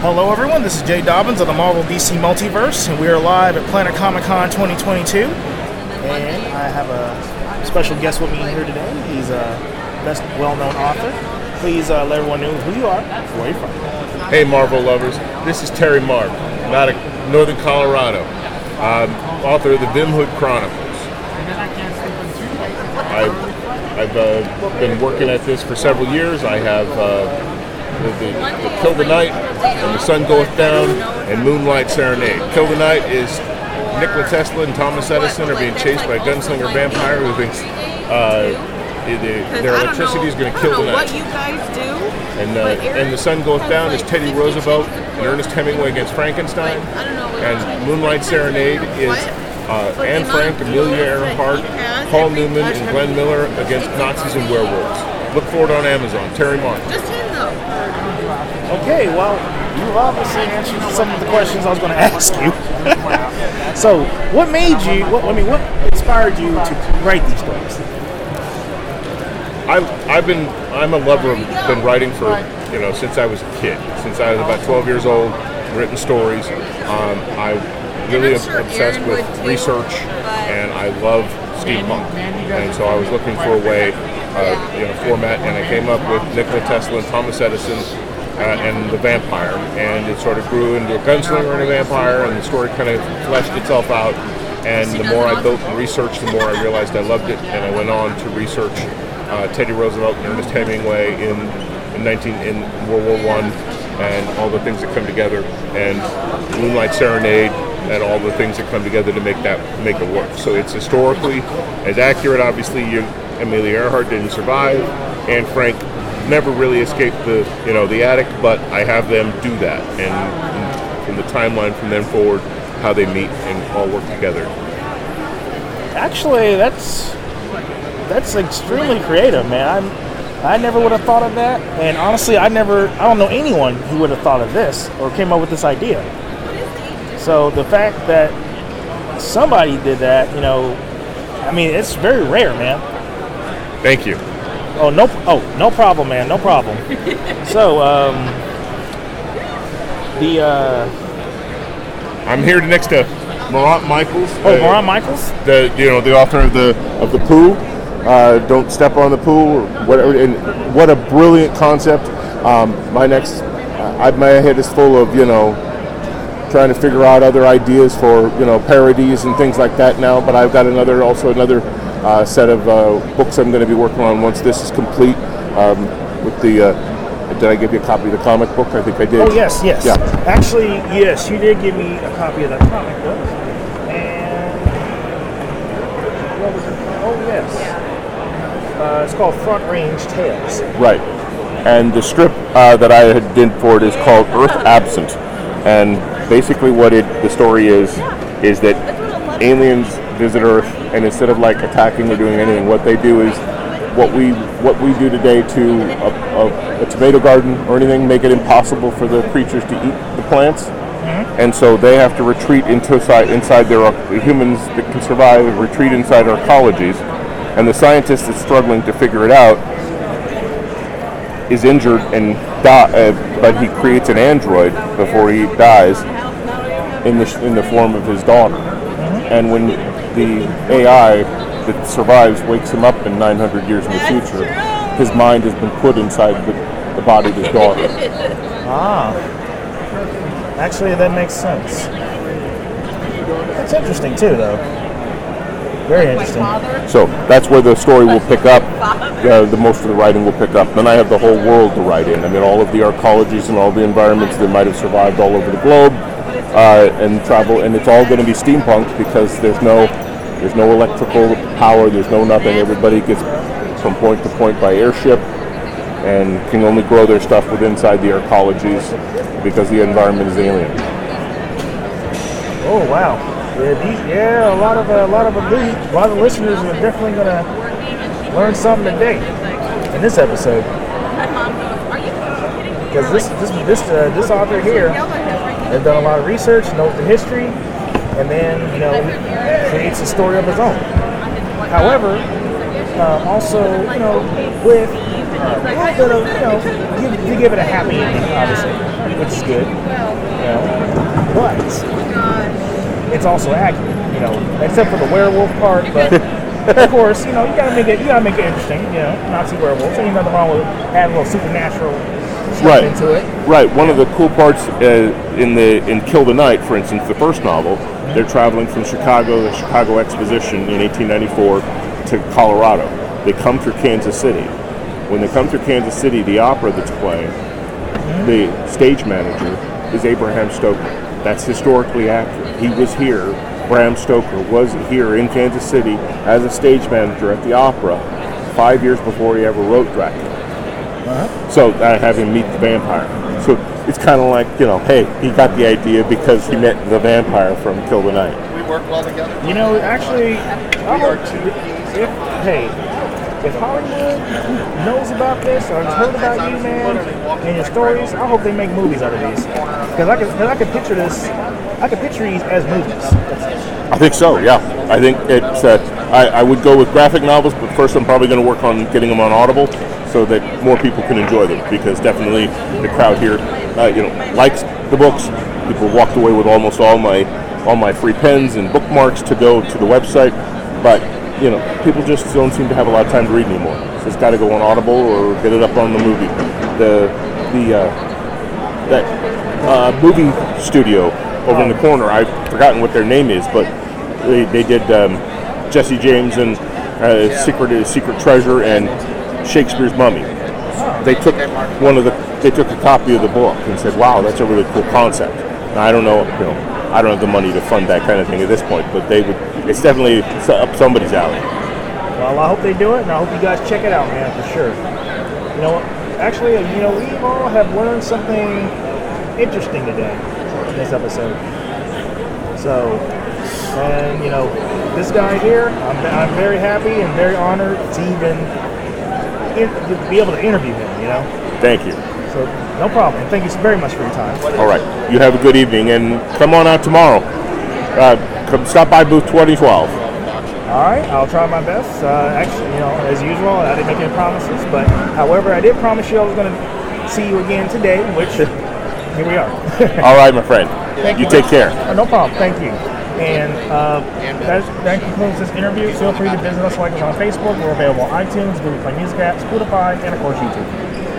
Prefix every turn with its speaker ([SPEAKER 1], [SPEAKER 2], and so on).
[SPEAKER 1] Hello, everyone. This is Jay Dobbins of the Marvel DC Multiverse, and we are live at Planet Comicon 2022. And I have a special guest with me here today. He's a best well-known author. Please uh, let everyone know who you are, where you're from.
[SPEAKER 2] Hey, Marvel lovers. This is Terry Mark, I'm out of Northern Colorado, um, author of the Vim Hood Chronicles. I've, I've uh, been working at this for several years. I have uh, the, the, Kill the Night and The Sun Goeth Down and Moonlight Serenade. Kill the Night is Nikola Tesla and Thomas Edison are being chased by a gunslinger vampire who thinks uh, the- their electricity is going to kill the night.
[SPEAKER 3] What you guys do?
[SPEAKER 2] And, uh, and the sun goes down is Teddy Roosevelt and Ernest Hemingway against Frankenstein.
[SPEAKER 3] I don't know what
[SPEAKER 2] And Moonlight Serenade is uh, Anne Frank, Amelia Earhart, Paul Newman, and Glenn Miller against Nazis and werewolves. Look for it on Amazon. Terry Mark.
[SPEAKER 3] Just him though.
[SPEAKER 1] Okay, well, you've obviously answered some of the questions I was going to ask you. so, what made you? What I mean, what inspired you to write these stories?
[SPEAKER 2] I've, I've been I'm a lover of been writing for you know since I was a kid since I was about 12 years old written stories um, I really
[SPEAKER 3] I'm sure
[SPEAKER 2] obsessed with
[SPEAKER 3] too,
[SPEAKER 2] research and I love steampunk and so I was looking for a way uh, you know format and I came up with Nikola Tesla and Thomas Edison uh, and the vampire and it sort of grew into a gunslinger and a vampire and the story kind of fleshed itself out and the more I built and researched the more I realized I loved it and I went on to research uh, Teddy Roosevelt and Ernest Hemingway in, in 19 in World War One, and all the things that come together, and Moonlight Serenade, and all the things that come together to make that make it work. So it's historically as accurate. Obviously, you, Amelia Earhart didn't survive, and Frank never really escaped the you know the attic, but I have them do that, and from the timeline from then forward, how they meet and all work together.
[SPEAKER 1] Actually, that's that's extremely creative, man. I'm, I never would have thought of that, and honestly, I never, I don't know anyone who would have thought of this or came up with this idea. So the fact that somebody did that, you know, I mean, it's very rare, man.
[SPEAKER 2] Thank you.
[SPEAKER 1] Oh no! Oh, no problem, man. No problem. so, um, the uh,
[SPEAKER 2] I'm here next to Morant Michaels.
[SPEAKER 1] oh,
[SPEAKER 2] uh,
[SPEAKER 1] Moran Michaels.
[SPEAKER 2] the you know the author of the of the poo. Uh, don't step on the poo or whatever. And what a brilliant concept. Um, my next, I, my head is full of you know trying to figure out other ideas for you know parodies and things like that now. But I've got another also another uh, set of uh, books I'm going to be working on once this is complete. Um, with the uh, did I give you a copy of the comic book? I think I did.
[SPEAKER 1] Oh yes, yes.
[SPEAKER 2] Yeah.
[SPEAKER 1] Actually, yes, you did give me a copy of that comic book. And what was it? Oh yes. Uh, it's called Front Range Tales.
[SPEAKER 2] Right. And the strip uh, that I had did for it is called Earth Absent. And basically what it the story is is that aliens visit Earth and instead of like attacking or doing anything, what they do is what we what we do today to a, a, a tomato garden or anything, make it impossible for the creatures to eat the plants. And so they have to retreat into inside, inside their the humans that can survive retreat inside our arcologies. And the scientist is struggling to figure it out is injured and die, uh, but he creates an android before he dies in the in the form of his daughter. And when the AI that survives wakes him up in 900 years in the future, his mind has been put inside the, the body of his daughter.
[SPEAKER 1] Ah. Actually, that makes sense. That's interesting too, though. Very interesting.
[SPEAKER 2] So that's where the story will pick up. Uh, the most of the writing will pick up. Then I have the whole world to write in. I mean, all of the arcologies and all the environments that might have survived all over the globe, uh, and travel. And it's all going to be steampunk because there's no there's no electrical power. There's no nothing. Everybody gets from point to point by airship, and can only grow their stuff within inside the arcologies because the environment is alien.
[SPEAKER 1] Oh wow. Yeah, these, yeah, a lot of uh, a lot of a a lot of listeners are definitely gonna learn something today in this episode. Because this this this uh, this author here has done a lot of research, knows the history, and then you know creates a story of his own. However, um, also you know with uh, a little bit of you know give, to give it a happy ending, obviously. which is good. You know, but it's also accurate. You know, except for the werewolf part, but. of course, you know you gotta make it. You gotta make it interesting. You know, Nazi werewolves. Ain't nothing wrong with adding a little supernatural
[SPEAKER 2] Right.
[SPEAKER 1] into it.
[SPEAKER 2] Right. One of the cool parts uh, in the in Kill the Night, for instance, the first novel, they're traveling from Chicago, the Chicago Exposition in 1894 to Colorado. They come through Kansas City. When they come through Kansas City, the opera that's playing, the stage manager is Abraham Stoker. That's historically accurate. He was here. Bram Stoker was here in Kansas City as a stage manager at the opera five years before he ever wrote Dracula. So I have him meet the vampire. So it's kind of like, you know, hey, he got the idea because he met the vampire from Kill the Night.
[SPEAKER 3] We work well together.
[SPEAKER 1] You know, actually, I hope if hey, if Hollywood knows about this or has heard about you, man, and your stories, I hope they make movies out of these. Because I can, cause I can picture this, I can picture these as movies.
[SPEAKER 2] I think so, yeah. I think it's, uh, I, I would go with graphic novels, but first I'm probably going to work on getting them on Audible so that more people can enjoy them because definitely the crowd here, uh, you know, likes the books. People walked away with almost all my all my free pens and bookmarks to go to the website, but you know, people just don't seem to have a lot of time to read anymore. So it's got to go on Audible or get it up on the movie. The the uh, that uh, movie studio over in the corner. I've forgotten what their name is, but they, they did um, Jesse James and uh, Secret Secret Treasure and Shakespeare's Mummy. They took one of the they took a copy of the book and said, "Wow, that's a really cool concept." Now, I don't know, you know, I don't have the money to fund that kind of thing at this point, but they would. It's definitely up somebody's alley.
[SPEAKER 1] Well, I hope they do it, and I hope you guys check it out, man, for sure. You know, actually, you know, we all have learned something interesting today in this episode. So, and you know, this guy here, I'm, I'm very happy and very honored to even be able to interview him. You know,
[SPEAKER 2] Thank you.
[SPEAKER 1] so no problem. Thank you very much for your time.
[SPEAKER 2] All right, you have a good evening, and come on out tomorrow. Uh, come stop by booth 2012.
[SPEAKER 1] All right, I'll try my best. Uh, actually, you know, as usual, I didn't make any promises, but however, I did promise you I was going to see you again today, which here we are.
[SPEAKER 2] All right, my friend.
[SPEAKER 1] Thank
[SPEAKER 2] you
[SPEAKER 1] you.
[SPEAKER 2] take care.
[SPEAKER 1] Oh, no problem. Thank you. And uh, that, that concludes this interview. Feel free to visit us like us on Facebook. We're available on iTunes, Google Play Music app, Spotify, and of course YouTube.